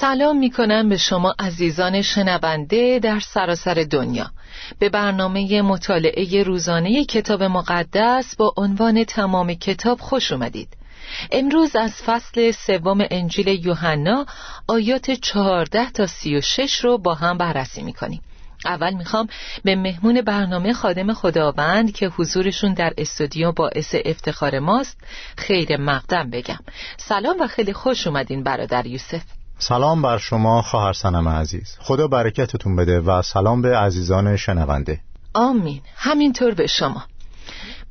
سلام می کنم به شما عزیزان شنونده در سراسر دنیا. به برنامه مطالعه روزانه کتاب مقدس با عنوان تمام کتاب خوش اومدید. امروز از فصل سوم انجیل یوحنا آیات 14 تا 36 رو با هم بررسی می‌کنیم. اول می‌خوام به مهمون برنامه خادم خداوند که حضورشون در استودیو باعث افتخار ماست خیر مقدم بگم. سلام و خیلی خوش اومدین برادر یوسف. سلام بر شما خواهر سنم عزیز. خدا برکتتون بده و سلام به عزیزان شنونده. آمین. همینطور به شما.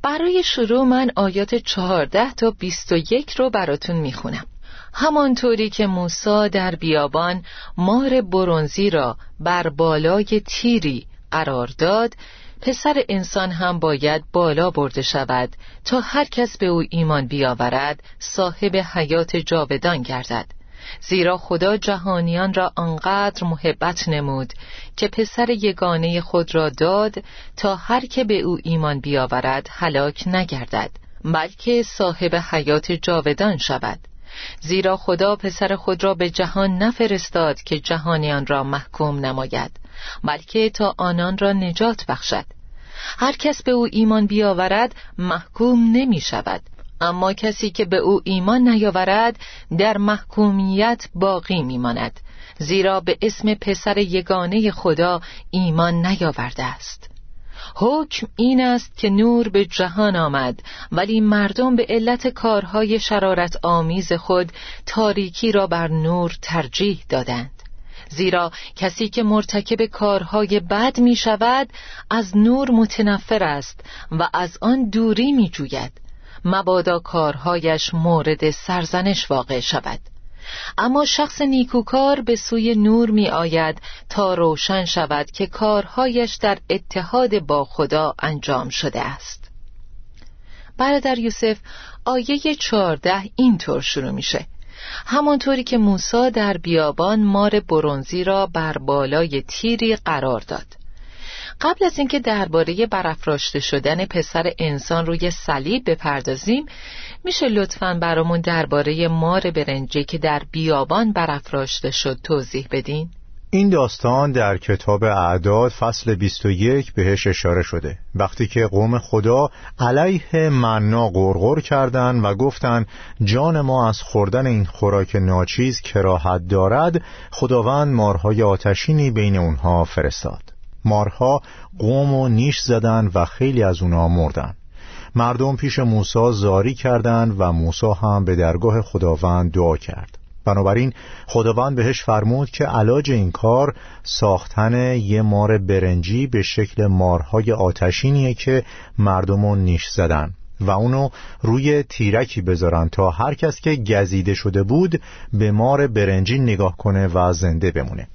برای شروع من آیات چهارده تا بیست و یک رو براتون می‌خونم. همانطوری که موسا در بیابان مار برونزی را بر بالای تیری قرار داد پسر انسان هم باید بالا برده شود تا هر کس به او ایمان بیاورد صاحب حیات جاودان گردد. زیرا خدا جهانیان را آنقدر محبت نمود که پسر یگانه خود را داد تا هر که به او ایمان بیاورد هلاک نگردد بلکه صاحب حیات جاودان شود. زیرا خدا پسر خود را به جهان نفرستاد که جهانیان را محکوم نماید بلکه تا آنان را نجات بخشد. هر کس به او ایمان بیاورد محکوم نمی شود. اما کسی که به او ایمان نیاورد در محکومیت باقی میماند زیرا به اسم پسر یگانه خدا ایمان نیاورده است. حکم این است که نور به جهان آمد ولی مردم به علت کارهای شرارت آمیز خود تاریکی را بر نور ترجیح دادند. زیرا کسی که مرتکب کارهای بد می شود از نور متنفر است و از آن دوری می جوید مبادا کارهایش مورد سرزنش واقع شود. اما شخص نیکوکار به سوی نور می آید تا روشن شود که کارهایش در اتحاد با خدا انجام شده است. برادر یوسف آیه چارده اینطور شروع میشه. همانطوری که موسی در بیابان مار برونزی را بر بالای تیری قرار داد. قبل از اینکه درباره برافراشته شدن پسر انسان روی صلیب بپردازیم میشه لطفا برامون درباره مار برنجی که در بیابان برافراشته شد توضیح بدین؟ این داستان در کتاب اعداد فصل 21 بهش اشاره شده وقتی که قوم خدا علیه منا غرغر کردند و گفتند جان ما از خوردن این خوراک ناچیز کراهت دارد خداوند مارهای آتشینی بین اونها فرستاد مارها قوم و نیش زدند و خیلی از اونا مردن. مردم پیش موسی زاری کردند و موسی هم به درگاه خداوند دعا کرد. بنابراین خداوند بهش فرمود که علاج این کار ساختن یه مار برنجی به شکل مارهای آتشینیه که مردم رو نیش زدن و اونو روی تیرکی بذارن تا هر کس که گزیده شده بود به مار برنجی نگاه کنه و زنده بمونه.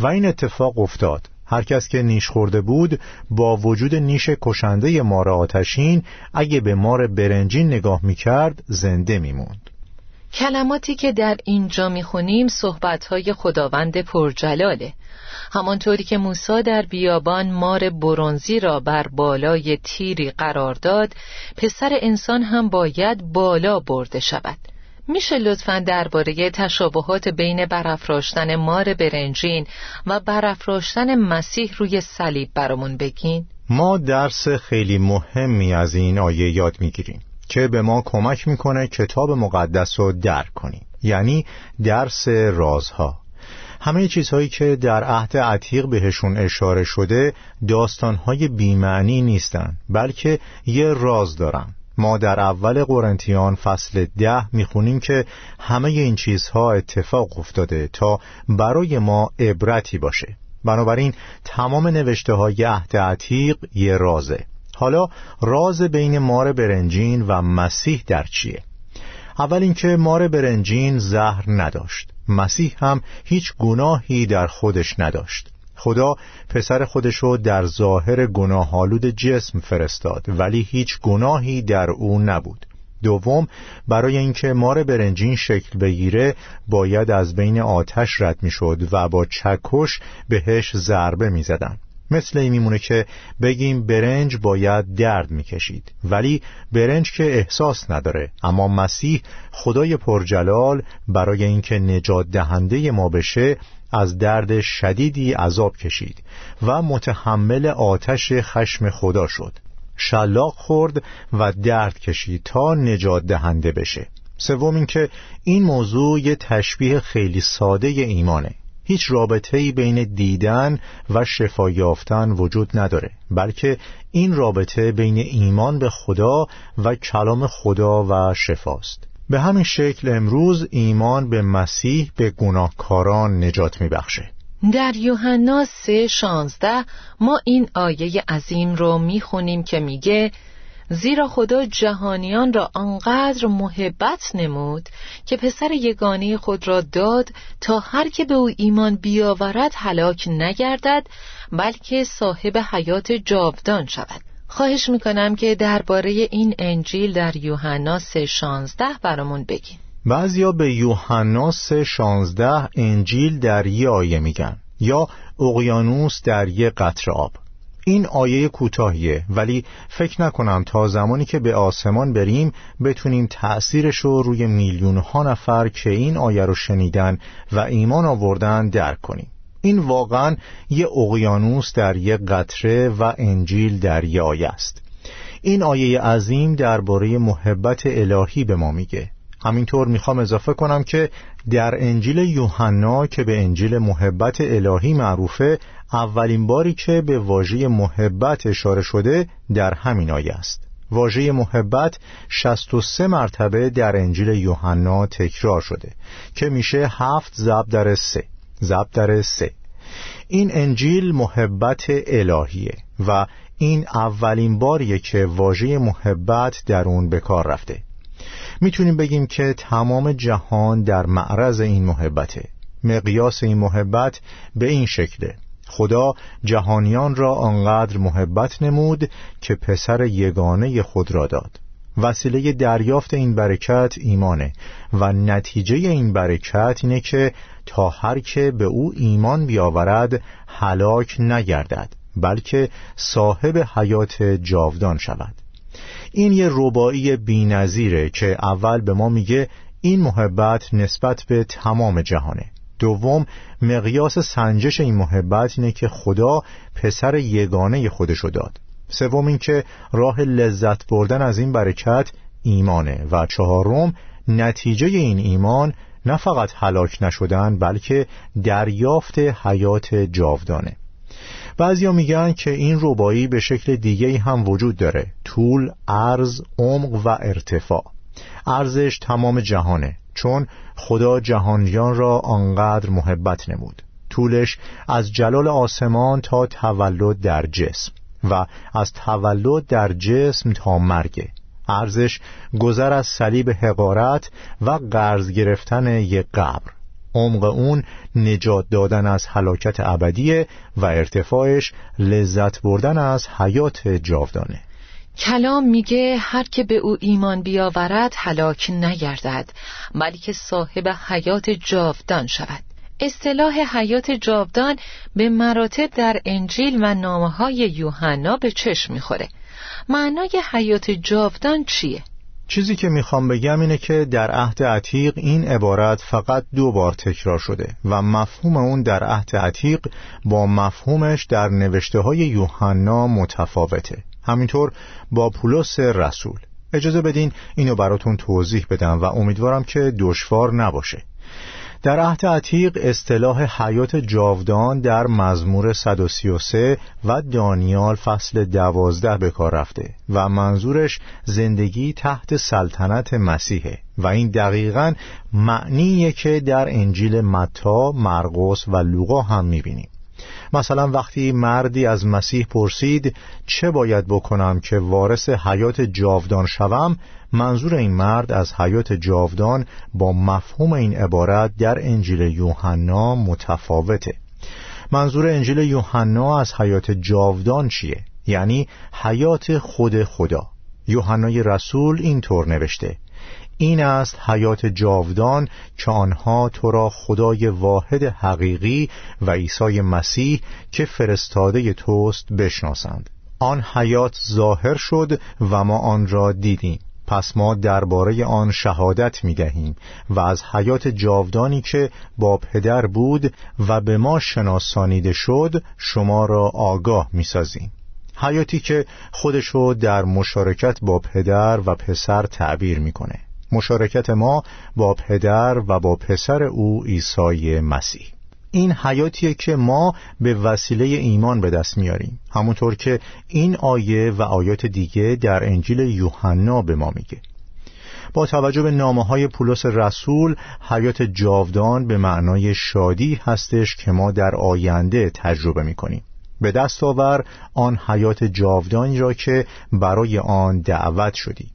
و این اتفاق افتاد. هر کس که نیش خورده بود با وجود نیش کشنده مار آتشین اگه به مار برنجین نگاه می‌کرد زنده میموند. کلماتی که در اینجا می‌خونیم صحبتهای خداوند پرجلاله. همانطوری که موسی در بیابان مار برونزی را بر بالای تیری قرار داد پسر انسان هم باید بالا برده شود. میشه لطفا درباره تشابهات بین برافراشتن مار برنجین و برافراشتن مسیح روی صلیب برامون بگین؟ ما درس خیلی مهمی از این آیه یاد می‌گیریم که به ما کمک می‌کنه کتاب مقدس رو درک کنیم یعنی درس رازها همه چیزهایی که در عهد عتیق بهشون اشاره شده داستانهای بیمعنی نیستن بلکه یه راز دارن ما در اول قرنتیان فصل ده می‌خونیم که همه این چیزها اتفاق افتاده تا برای ما عبرتی باشه. بنابراین تمام نوشته های عهد عتیق یه رازه. حالا راز بین مار برنجین و مسیح در چیه؟ اول اینکه مار برنجین زهر نداشت. مسیح هم هیچ گناهی در خودش نداشت. خدا پسر خودشو در ظاهر گناهالود جسم فرستاد ولی هیچ گناهی در او نبود. دوم برای اینکه مار برنجین شکل بگیره باید از بین آتش رد می‌شد و با چکش بهش ضربه می‌زدن. مثل این میمونه که بگیم برنج باید درد می‌کشید ولی برنج که احساس نداره. اما مسیح خدای پرجلال برای اینکه نجات دهنده ما بشه از درد شدیدی عذاب کشید و متحمل آتش خشم خدا شد. شلاق خورد و درد کشید تا نجات دهنده بشه. سوم اینکه این موضوع یه تشبیه خیلی ساده ایمانه. هیچ رابطه ای بین دیدن و شفا یافتن وجود نداره بلکه این رابطه بین ایمان به خدا و کلام خدا و شفاست. به همین شکل امروز ایمان به مسیح به گناهکاران نجات میبخشه. در یوحنا سه شانزده ما این آیه عظیم رو می‌خونیم که میگه زیرا خدا جهانیان را آنقدر محبت نمود که پسر یگانه خود را داد تا هر که به او ایمان بیاورد هلاک نگردد بلکه صاحب حیات جاودان شود. خواهش می‌کنم که درباره این انجیل در یوحنا 3:16 برامون بگین. بعضیا به یوحنا 3:16 انجیل در یه آیه میگن یا اقیانوس در یه قطر آب. این آیه کوتاهیه ولی فکر نکنم تا زمانی که به آسمان بریم بتونیم تأثیرش رو روی میلیون ها نفر که این آیه رو شنیدن و ایمان آوردن درک کنیم. این واقعا یه اقیانوس در یه قطره و انجیل در آیه است. این آیه عظیم درباره محبت الهی به ما میگه. همینطور می‌خوام اضافه کنم که در انجیل یوحنا که به انجیل محبت الهی معروفه اولین باری که به واژه محبت اشاره شده در همین آیه است. واژه محبت 63 مرتبه در انجیل یوحنا تکرار شده که میشه هفت ضرب در سه. ضرب در سه. این انجیل محبت الهیه و این اولین باریه که واژه محبت در اون به کار رفته. می‌تونیم بگیم که تمام جهان در معرض این محبته. مقیاس این محبت به این شکله. خدا جهانیان را آنقدر محبت نمود که پسر یگانه خود را داد. وسیله دریافت این برکت ایمانه و نتیجه این برکت اینه که تا هر که به او ایمان بیاورد هلاک نگردد بلکه صاحب حیات جاودان شود. این یه ربایی بینظیره که اول به ما میگه این محبت نسبت به تمام جهانه. دوم مقیاس سنجش این محبت اینه که خدا پسر یگانه خودشو داد. سوم اینکه راه لذت بردن از این برکت ایمانه و چهارم نتیجه این ایمان نه فقط هلاک نشدن بلکه دریافت حیات جاودانه. بعضیا میگن که این ربایی به شکل دیگه هم وجود داره طول، عرض، عمق و ارتفاع. ارزش تمام جهانه چون خدا جهانیان را آنقدر محبت نمود. طولش از جلال آسمان تا تولد در جسم. و از تولد در جسم تا مرگ. ارزش گذر از صلیب حقارت و قرض گرفتن یک قبر. عمق اون نجات دادن از حلاکت ابدیه و ارتفاعش لذت بردن از حیات جاودانه. کلام میگه هر که به او ایمان بیاورد هلاک نگردد بلکه صاحب حیات جاودان شود. اصطلاح حیات جاودان به مراتب در انجیل و نامه های یوحنا به چشم می‌خوره. معنای حیات جاودان چیه؟ چیزی که می‌خوام بگم اینه که در عهد عتیق این عبارت فقط دو بار تکرار شده و مفهوم اون در عهد عتیق با مفهومش در نوشته های یوحنا متفاوته. همینطور با پولس رسول. اجازه بدین اینو براتون توضیح بدم و امیدوارم که دشوار نباشه. در عهد عتیق اصطلاح حیات جاودان در مزمور 133 و دانیال فصل دوازده به کار رفته و منظورش زندگی تحت سلطنت مسیحه و این دقیقا معنیه که در انجیل متا، مرقس و لوقا هم می‌بینیم. مثلا وقتی مردی از مسیح پرسید چه باید بکنم که وارث حیات جاودان شوم منظور این مرد از حیات جاودان با مفهوم این عبارت در انجیل یوحنا متفاوته. منظور انجیل یوحنا از حیات جاودان چیه؟ یعنی حیات خود خدا. یوحنای رسول اینطور نوشته این است حیات جاودان که آنها تو را خدای واحد حقیقی و عیسی مسیح که فرستاده توست بشناسند. آن حیات ظاهر شد و ما آن را دیدیم. پس ما درباره آن شهادت می دهیم و از حیات جاودانی که با پدر بود و به ما شناسانیده شد شما را آگاه می سازیم. حیاتی که خودشو در مشارکت با پدر و پسر تعبیر می‌کنه مشارکت ما با پدر و با پسر او عیسی مسیح. این حیاتیه که ما به وسیله ایمان به دست میاریم. همونطور که این آیه و آیات دیگه در انجیل یوحنا به ما میگه. با توجه به نامه های پولس رسول حیات جاودان به معنای شادی هستش که ما در آینده تجربه می‌کنیم. به دست آور آن حیات جاودانی را که برای آن دعوت شدی.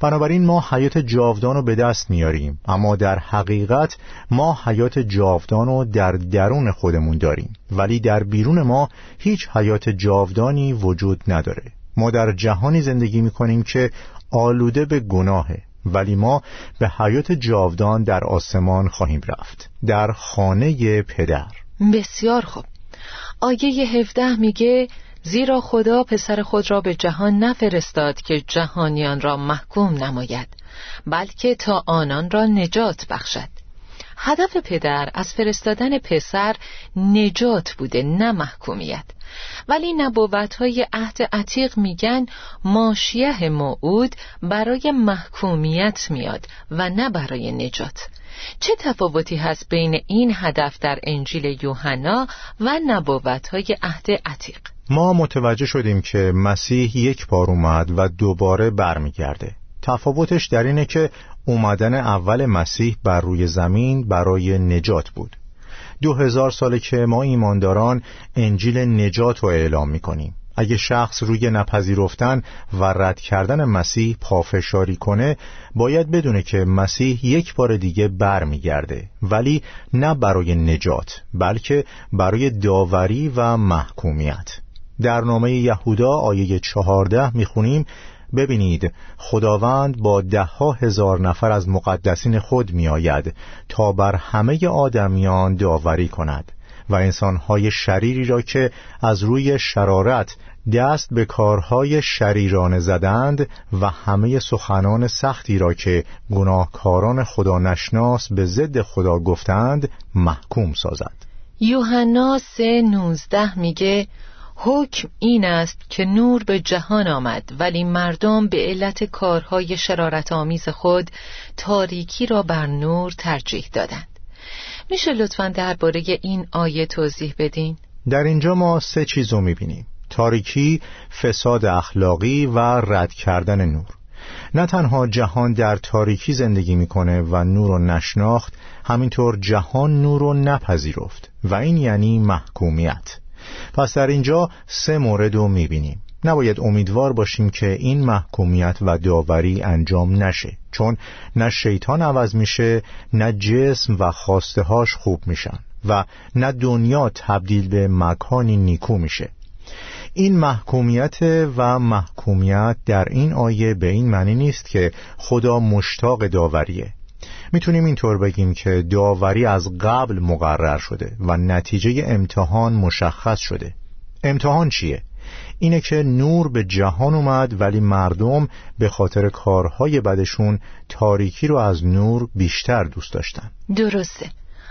بنابراین ما حیات جاودان رو به دست میاریم اما در حقیقت ما حیات جاودان رو در درون خودمون داریم ولی در بیرون ما هیچ حیات جاودانی وجود نداره. ما در جهانی زندگی می‌کنیم که آلوده به گناهه ولی ما به حیات جاودان در آسمان خواهیم رفت در خانه پدر. بسیار خوب. آیه 17 میگه زیرا خدا پسر خود را به جهان نفرستاد که جهانیان را محکوم نماید بلکه تا آنان را نجات بخشد. هدف پدر از فرستادن پسر نجات بوده نه محکومیت. ولی نبوت های عهد عتیق میگن ماشیه موعود برای محکومیت میاد و نه برای نجات. چه تفاوتی هست بین این هدف در انجیل یوحنا و نبوت های عهد عتیق؟ ما متوجه شدیم که مسیح یک بار اومد و دوباره برمیگرده. تفاوتش در اینه که اومدن اول مسیح بر روی زمین برای نجات بود. دو هزار ساله که ما ایمانداران انجیل نجات رو اعلام می‌کنیم. اگه شخص روی نپذیرفتن و رد کردن مسیح پافشاری کنه باید بدونه که مسیح یک بار دیگه برمیگرده. ولی نه برای نجات بلکه برای داوری و محکومیت. در نامه یهودا آیه چهارده می‌خونیم. ببینید خداوند با ده ها هزار نفر از مقدسین خود میآید تا بر همه آدمیان داوری کند و انسانهای شریری را که از روی شرارت دست به کارهای شریرانه زدند و همه سخنان سختی را که گناهکاران خدا نشناس به ضد خدا گفتند محکوم سازد. یوحنا سه نوزده میگه حکم این است که نور به جهان آمد ولی مردم به علت کارهای شرارت آمیز خود تاریکی را بر نور ترجیح دادند. میشه لطفا درباره این آیه توضیح بدین؟ در اینجا ما سه چیز رو می‌بینیم تاریکی، فساد اخلاقی و رد کردن نور. نه تنها جهان در تاریکی زندگی می‌کنه و نور رو نشناخت همینطور جهان نور رو نپذیرفت و این یعنی محکومیت. پس در اینجا سه مورد رو می‌بینیم. نباید امیدوار باشیم که این محکومیت و داوری انجام نشه چون نه شیطان عوض میشه نه جسم و خواسته هاش خوب میشن و نه دنیا تبدیل به مکانی نیکو میشه. این محکومیت و محکومیت در این آیه به این معنی نیست که خدا مشتاق داوریه. می‌تونیم اینطور بگیم که داوری از قبل مقرر شده و نتیجه امتحان مشخص شده. امتحان چیه؟ اینه که نور به جهان اومد ولی مردم به خاطر کارهای بدشون تاریکی رو از نور بیشتر دوست داشتن. درسته.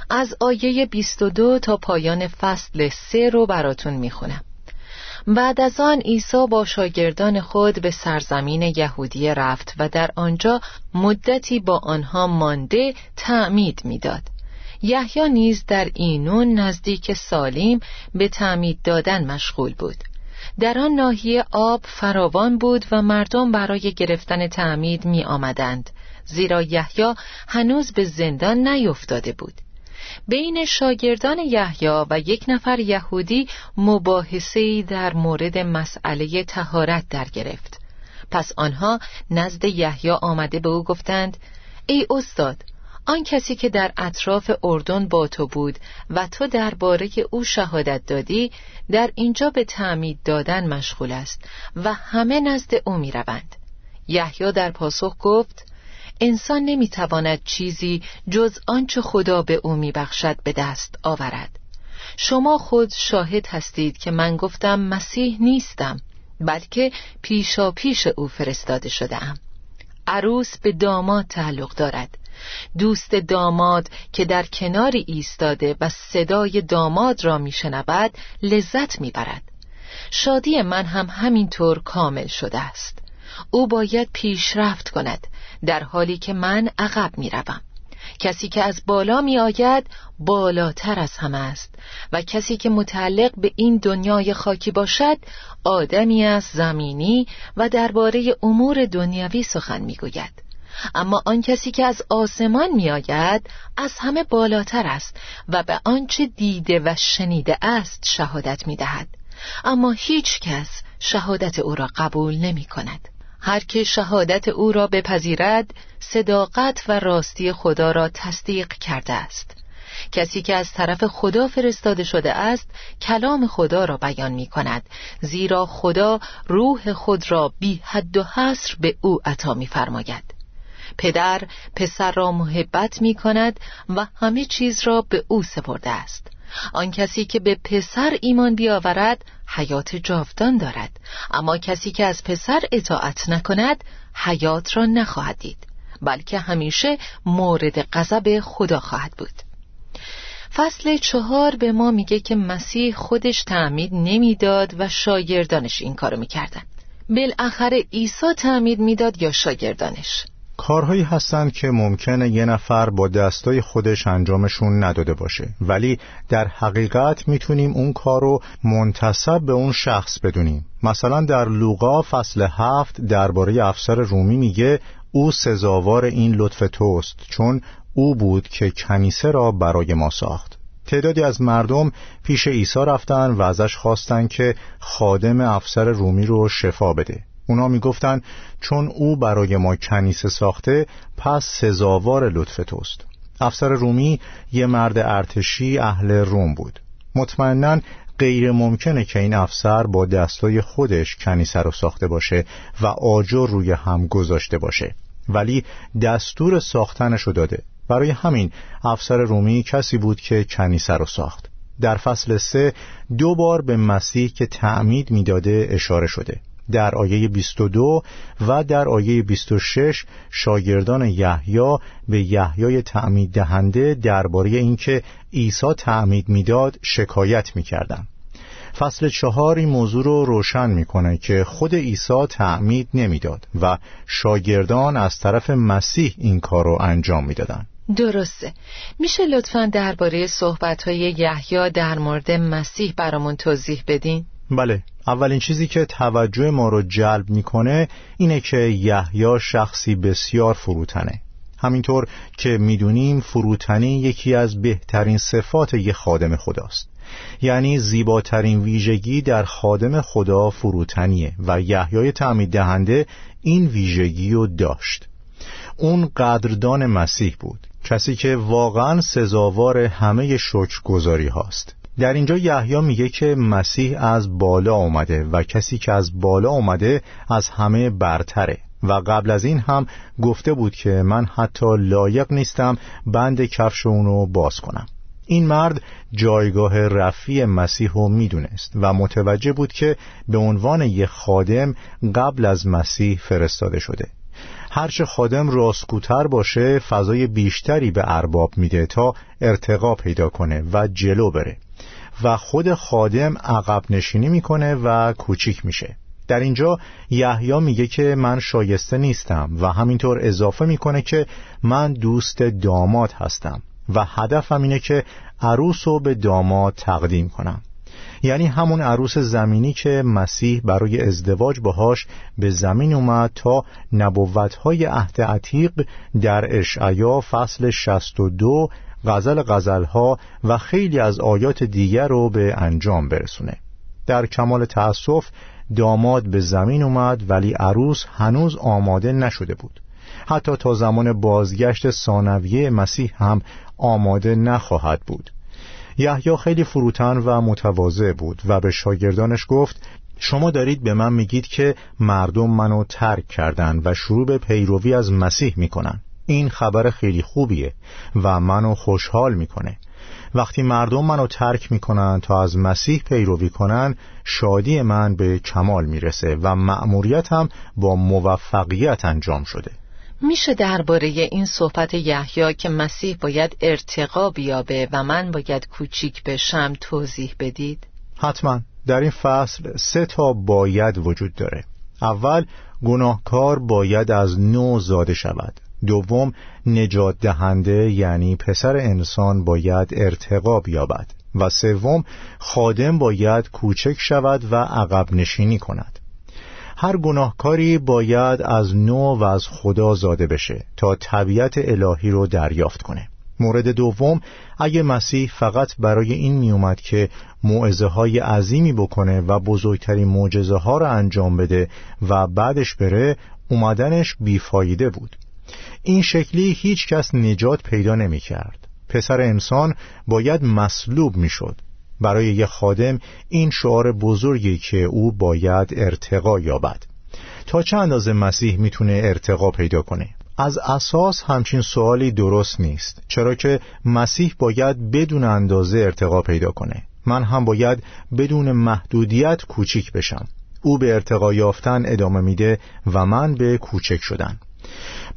از آیه 22 تا پایان فصل 3 رو براتون می‌خونم. بعد از آن عیسی با شاگردان خود به سرزمین یهودی رفت و در آنجا مدتی با آنها مانده تعمید می‌داد. یحیی نیز در اینون نزدیک سالیم به تعمید دادن مشغول بود در آن ناحیه آب فراوان بود و مردم برای گرفتن تعمید می آمدند زیرا یحیی هنوز به زندان نیفتاده بود بین شاگردان یحیی و یک نفر یهودی مباحثه‌ای در مورد مسئله تهارت در گرفت پس آنها نزد یحیی آمده به او گفتند ای استاد آن کسی که در اطراف اردن با تو بود و تو درباره او شهادت دادی در اینجا به تعمید دادن مشغول است و همه نزد او می روند. یحیی در پاسخ گفت انسان نمی‌تواند چیزی جز آنچه خدا به او میبخشد به دست آورد. شما خود شاهد هستید که من گفتم مسیح نیستم بلکه پیشا پیش او فرستاده شده عروس به داماد تعلق دارد. دوست داماد که در کناری ایستاده و صدای داماد را میشنود لذت می‌برد. شادی من هم همینطور کامل شده است. او باید پیشرفت کند در حالی که من عقب می‌روم. کسی که از بالا می آید بالاتر از همه است. و کسی که متعلق به این دنیای خاکی باشد آدمی است زمینی و درباره امور دنیوی سخن می گوید اما آن کسی که از آسمان می آید از همه بالاتر است و به آنچه دیده و شنیده است شهادت می دهد اما هیچ کس شهادت او را قبول نمی کند هر که شهادت او را بپذیرد صداقت و راستی خدا را تصدیق کرده است. کسی که از طرف خدا فرستاده شده است کلام خدا را بیان می کند زیرا خدا روح خود را بی حد و حصر به او عطا می فرماید پدر پسر را محبت می کند و همه چیز را به او سپرده است. آن کسی که به پسر ایمان بیاورد حیات جاودان دارد. اما کسی که از پسر اطاعت نکند حیات را نخواهد دید بلکه همیشه مورد غضب خدا خواهد بود. فصل چهار به ما میگه که مسیح خودش تعمید نمی‌داد و شاگردانش این کارو می‌کردن. بالاخره عیسی تعمید می‌داد یا شاگردانش؟ کارهایی هستند که ممکنه یه نفر با دستای خودش انجامشون نداده باشه. ولی در حقیقت می‌تونیم اون کار رو منتصب به اون شخص بدونیم. مثلا در لوقا فصل هفت درباره افسر رومی میگه او سزاوار این لطف توست چون او بود که کنیسه را برای ما ساخت. تعدادی از مردم پیش عیسی رفتن و ازش خواستن که خادم افسر رومی رو شفا بده. اونا می‌گفتن چون او برای ما کنیسه ساخته پس سزاوار لطف توست. افسر رومی یه مرد ارتشی اهل روم بود. مطمئنا غیر ممکنه که این افسر با دستای خودش کنیسه رو ساخته باشه و آجر روی هم گذاشته باشه. ولی دستور ساختنش رو داده. برای همین افسر رومی کسی بود که کنیسه رو ساخت. در فصل سه دو بار به مسیح که تعمید می‌داده اشاره شده. در آیه 22 و در آیه 26 شاگردان یحیی به یحیای تعمید دهنده درباره اینکه عیسی تعمید می‌داد شکایت می‌کردند. فصل چهار این موضوع رو روشن می‌کنه که خود عیسی تعمید نمی‌داد و شاگردان از طرف مسیح این کار رو انجام می‌دادند. درسته میشه لطفا درباره صحبت های یحیی در مورد مسیح برامون توضیح بدین؟ بله اولین چیزی که توجه ما رو جلب می‌کنه اینه که یحیی شخصی بسیار فروتنه. همینطور که می‌دونیم فروتنی یکی از بهترین صفات یک خادم خداست. یعنی زیباترین ویژگی در خادم خدا فروتنیه و یحیای تعمید دهنده این ویژگی رو داشت. اون قدردان مسیح بود کسی که واقعا سزاوار همه شکرگزاری هاست در اینجا یحیی میگه که مسیح از بالا آمده و کسی که از بالا آمده از همه برتره. و قبل از این هم گفته بود که من حتی لایق نیستم بند کفش اونو باز کنم. این مرد جایگاه رفی مسیح رو می‌دونست و متوجه بود که به عنوان یک خادم قبل از مسیح فرستاده شده. هرچه خادم راستگوتر باشه فضای بیشتری به ارباب میده تا ارتقا پیدا کنه و جلو بره. و خود خادم عقب نشینی می‌کنه و کوچیک میشه. در اینجا یحیی میگه که من شایسته نیستم و همینطور اضافه می‌کنه که من دوست داماد هستم و هدفم اینه که عروس رو به داماد تقدیم کنم. یعنی همون عروس زمینی که مسیح برای ازدواج باهاش به زمین اومد تا نبوتهای عهد عتیق در اشعیا فصل 62 غزل غزلها و خیلی از آیات دیگر رو به انجام برسونه. در کمال تأسف داماد به زمین اومد ولی عروس هنوز آماده نشده بود. حتی تا زمان بازگشت ثانویه مسیح هم آماده نخواهد بود. یحیی خیلی فروتن و متواضع بود و به شاگردانش گفت شما دارید به من میگید که مردم منو ترک کردن و شروع به پیروی از مسیح می‌کنن. این خبر خیلی خوبیه و منو خوشحال می‌کنه. وقتی مردم منو ترک می‌کنن تا از مسیح پیروی کنن شادی من به کمال می‌رسه و مأموریتم با موفقیت انجام شده. میشه درباره این صحبت یحیی که مسیح باید ارتقا بیابه و من باید کوچیک بشم توضیح بدید؟ حتما. در این فصل سه تا باید وجود داره. اول گناهکار باید از نو زاده شود. دوم نجات دهنده یعنی پسر انسان باید ارتقا بیابد و سوم خادم باید کوچک شود و عقب نشینی کند. هر گناهکاری باید از نو و از خدا زاده بشه تا طبیعت الهی رو دریافت کنه. مورد دوم اگه مسیح فقط برای این میومد که معزه های عظیمی بکنه و بزرگترین معجزه ها رو انجام بده و بعدش بره اومدنش بیفایده بود. این شکلی هیچ کس نجات پیدا نمی کرد پسر انسان باید مصلوب می شد برای یک خادم این شعار بزرگی که او باید ارتقا یابد. تا چه اندازه مسیح می‌تونه ارتقا پیدا کنه؟ از اساس همچین سوالی درست نیست. چرا که مسیح باید بدون اندازه ارتقا پیدا کنه. من هم باید بدون محدودیت کوچیک بشم. او به ارتقا یافتن ادامه میده و من به کوچک شدن.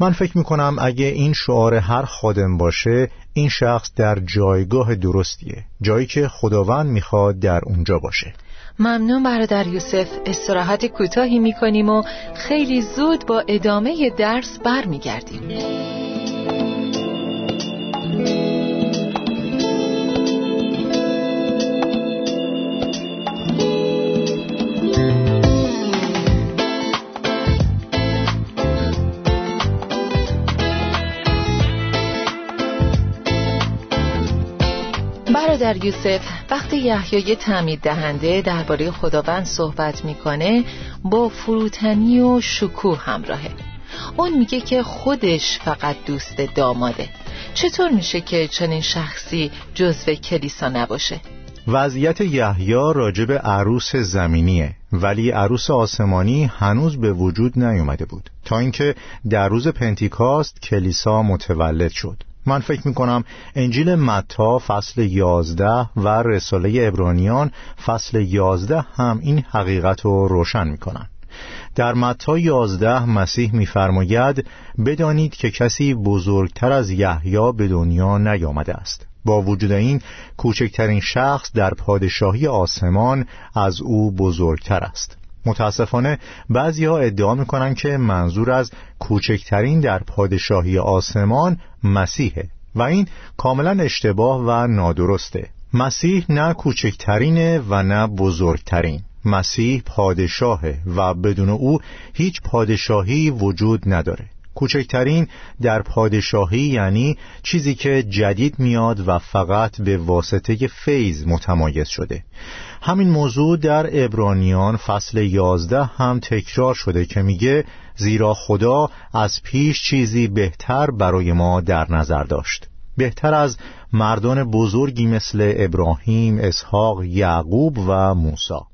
من فکر می‌کنم اگه این شعار هر خادم باشه این شخص در جایگاه درستیه. جایی که خداوند می‌خواد در اونجا باشه. ممنون برادر یوسف. استراحت کوتاهی می‌کنیم و خیلی زود با ادامه درس برمیگردیم. در یوسف وقتی یحیای تعمید دهنده درباره خداوند صحبت می‌کنه با فروتنی و شکوه همراهه. اون میگه که خودش فقط دوست داماده. چطور میشه که چنین شخصی جزو کلیسا نباشه؟ وضعیت یحیی راجب عروس زمینیه ولی عروس آسمانی هنوز به وجود نیومده بود تا اینکه در روز پنتیکاست کلیسا متولد شد. من فکر می‌کنم انجیل متا فصل یازده و رساله ابرانیان فصل یازده هم این حقیقت رو روشن می‌کنن. در متا یازده مسیح میفرماید بدانید که کسی بزرگتر از یحیی به دنیا نیامده است. با وجود این کوچکترین شخص در پادشاهی آسمان از او بزرگتر است. متاسفانه بعضی ها ادعا می‌کنن که منظور از کوچکترین در پادشاهی آسمان مسیحه و این کاملا اشتباه و نادرسته. مسیح نه کوچکترینه و نه بزرگترین. مسیح پادشاهه و بدون او هیچ پادشاهی وجود نداره. کوچکترین در پادشاهی یعنی چیزی که جدید میاد و فقط به واسطه فیض متمایز شده. همین موضوع در ابرانیان فصل یازده هم تکرار شده که میگه زیرا خدا از پیش چیزی بهتر برای ما در نظر داشت. بهتر از مردان بزرگی مثل ابراهیم، اسحاق، یعقوب و موسی.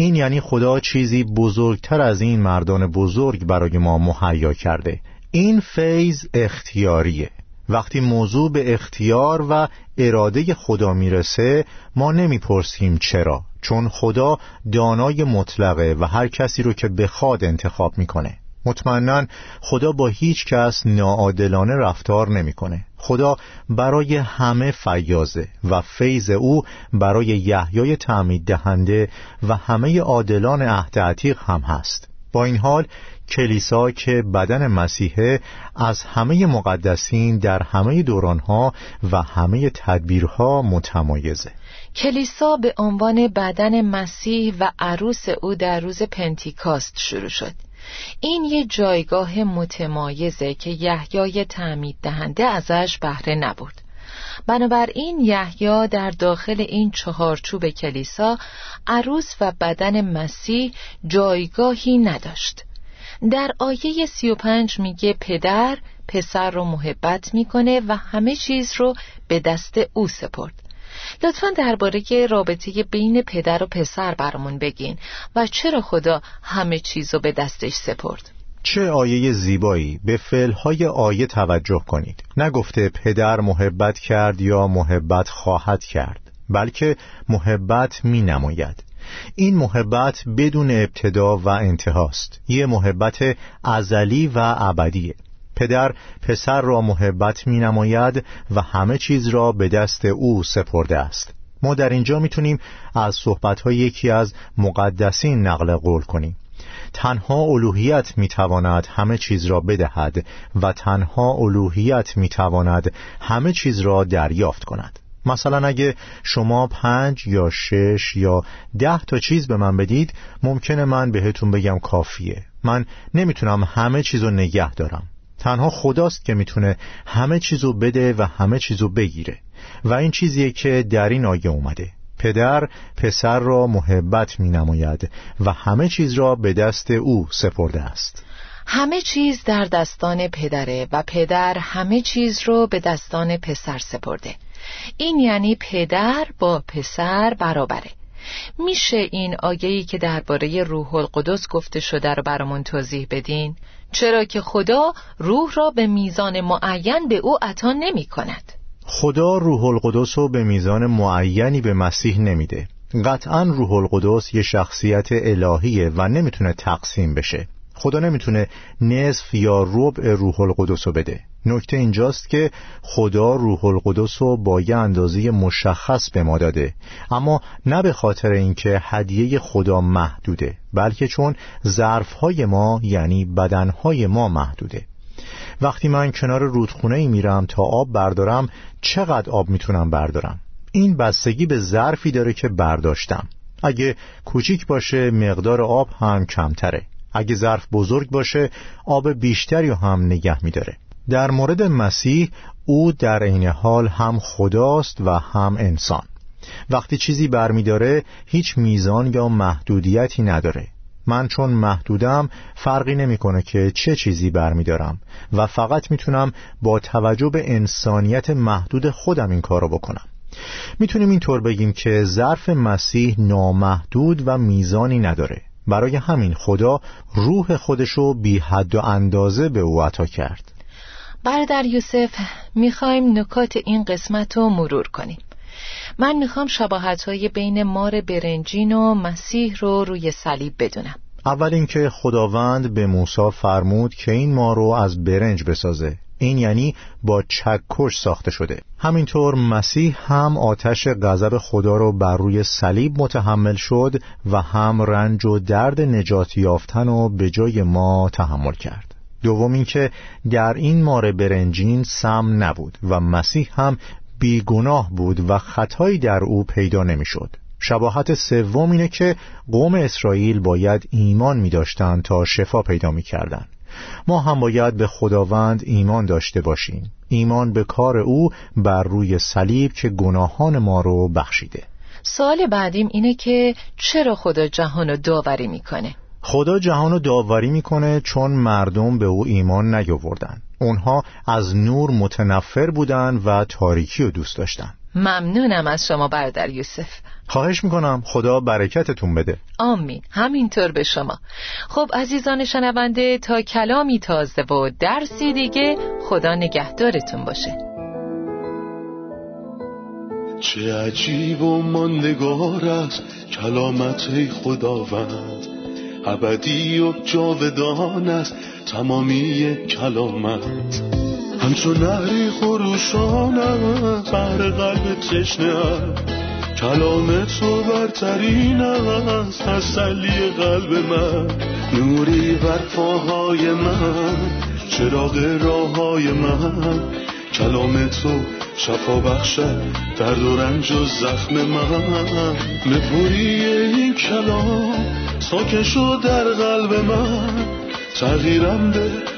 این یعنی خدا چیزی بزرگتر از این مردان بزرگ برای ما مهیا کرده. این فیض اختیاریه. وقتی موضوع به اختیار و اراده خدا می‌رسه ما نمی‌پرسیم چرا چون خدا دانای مطلقه و هر کسی رو که بخواد انتخاب می‌کنه. مطمئنا خدا با هیچ کس ناعادلانه رفتار نمی‌کنه. خدا برای همه فیازه و فیض او برای یحیای تعمید دهنده و همه عادلان عهد عتیق هم هست. با این حال کلیسا که بدن مسیحه از همه مقدسین در همه دورانها و همه تدبیرها متمایزه. کلیسا به عنوان بدن مسیح و عروس او در روز پنتیکاست شروع شد. این یه جایگاه متمایزه که یحیای تعمید دهنده ازش بهره نبرد. بنابراین یحیی در داخل این چهارچوب کلیسا عروس و بدن مسیح جایگاهی نداشت. در آیه سی و پنج میگه پدر پسر رو محبت می‌کنه و همه چیز رو به دست او سپرد. لطفا درباره رابطه بین پدر و پسر برامون بگین و چرا خدا همه چیز رو به دستش سپرد. چه آیه زیبایی. به فعلهای آیه توجه کنید. نگفته پدر محبت کرد یا محبت خواهد کرد بلکه محبت می نماید این محبت بدون ابتدا و انتهاست. یه محبت ازلی و ابدیه. پدر پسر را محبت می نماید و همه چیز را به دست او سپرده است. ما در اینجا می‌تونیم از صحبتهای یکی از مقدسین نقل قول کنیم. تنها الوهیت می‌تواند همه چیز را بدهد و تنها الوهیت می‌تواند همه چیز را دریافت کند. مثلا اگه شما پنج یا شش یا ده تا چیز به من بدید ممکنه من بهتون بگم کافیه. من نمی‌تونم همه چیز رو نگه دارم. تنها خداست که می‌تونه همه چیزو بده و همه چیزو بگیره. و این چیزیه که در این آیه اومده. پدر پسر را محبت می نماید و همه چیز را به دست او سپرده است. همه چیز در دستان پدره و پدر همه چیز رو به دستان پسر سپرده. این یعنی پدر با پسر برابره. میشه این آیه‌ای که درباره روح القدس گفته شده رو برامون توضیح بدین؟ چرا که خدا روح را به میزان معین به او عطا نمی کند خدا روح القدس رو به میزان معینی به مسیح نمیده. قطعا روح القدس یه شخصیت الهیه و نمی‌تونه تقسیم بشه. خدا نمی‌تونه نصف یا ربع روح القدس رو بده. نکته اینجاست که خدا روح القدس رو با یه اندازه مشخص به ما داده. اما نه به خاطر اینکه هدیه خدا محدوده بلکه چون ظرفهای ما یعنی بدنهای ما محدوده. وقتی من کنار رودخونه ای میرم تا آب بردارم چقدر آب می‌تونم بردارم؟ این بستگی به ظرفی داره که برداشتم. اگه کوچیک باشه مقدار آب هم کمتره. اگه ظرف بزرگ باشه آب بیشتری هم نگه میداره. در مورد مسیح او در عین حال هم خداست و هم انسان. وقتی چیزی برمیداره هیچ میزان یا محدودیتی نداره. من چون محدودم فرقی نمی‌کنه که چه چیزی برمیدارم و فقط می‌تونم با توجه به انسانیت محدود خودم این کارو بکنم. می‌تونیم اینطور بگیم که ظرف مسیح نامحدود و میزانی نداره. برای همین خدا روح خودشو بی حد و اندازه به او عطا کرد. برادر یوسف می‌خوایم نکات این قسمت رو مرور کنیم. من می‌خوام شباهت های بین مار برنجین و مسیح رو روی صلیب بدونم. اول اینکه خداوند به موسی فرمود که این مار رو از برنج بسازه. این یعنی با چکش ساخته شده همینطور مسیح هم آتش غضب خدا رو بر روی صلیب متحمل شد و هم رنج و درد نجات یافتن و به جای ما تحمل کرد دوم اینکه در این مار برنجین سم نبود و مسیح هم بیگناه بود و خطایی در او پیدا نمی‌شد. شباهت سوم اینه که قوم اسرائیل باید ایمان می داشتن تا شفا پیدا می کردن. ما هم باید به خداوند ایمان داشته باشیم. ایمان به کار او بر روی صلیب که گناهان ما رو بخشیده. سوال بعدیم اینه که چرا خدا جهان رو داوری می‌کنه؟ خدا جهان رو داوری می‌کنه چون مردم به او ایمان نیاوردن. اونها از نور متنفر بودن و تاریکی رو دوست داشتن. ممنونم از شما برادر یوسف. خواهش می‌کنم خدا برکتتون بده. آمین. همینطور به شما. خب عزیزان شنونده تا کلامی تازه و درسی دیگه خدا نگهدارتون باشه. چه عجیب و ماندگار است کلامت خداوند. ابدی و جاودان است تمامی کلامت. همچون نهری خروشان است بر قلب تشنه کلام تو برترین است تسلی قلب من. نوری بر پاهای من چراغ راه های من. کلام تو شفا بخشد درد و رنج و زخم من. نپوری این کلام ساکن شد در قلب من. تغییرم به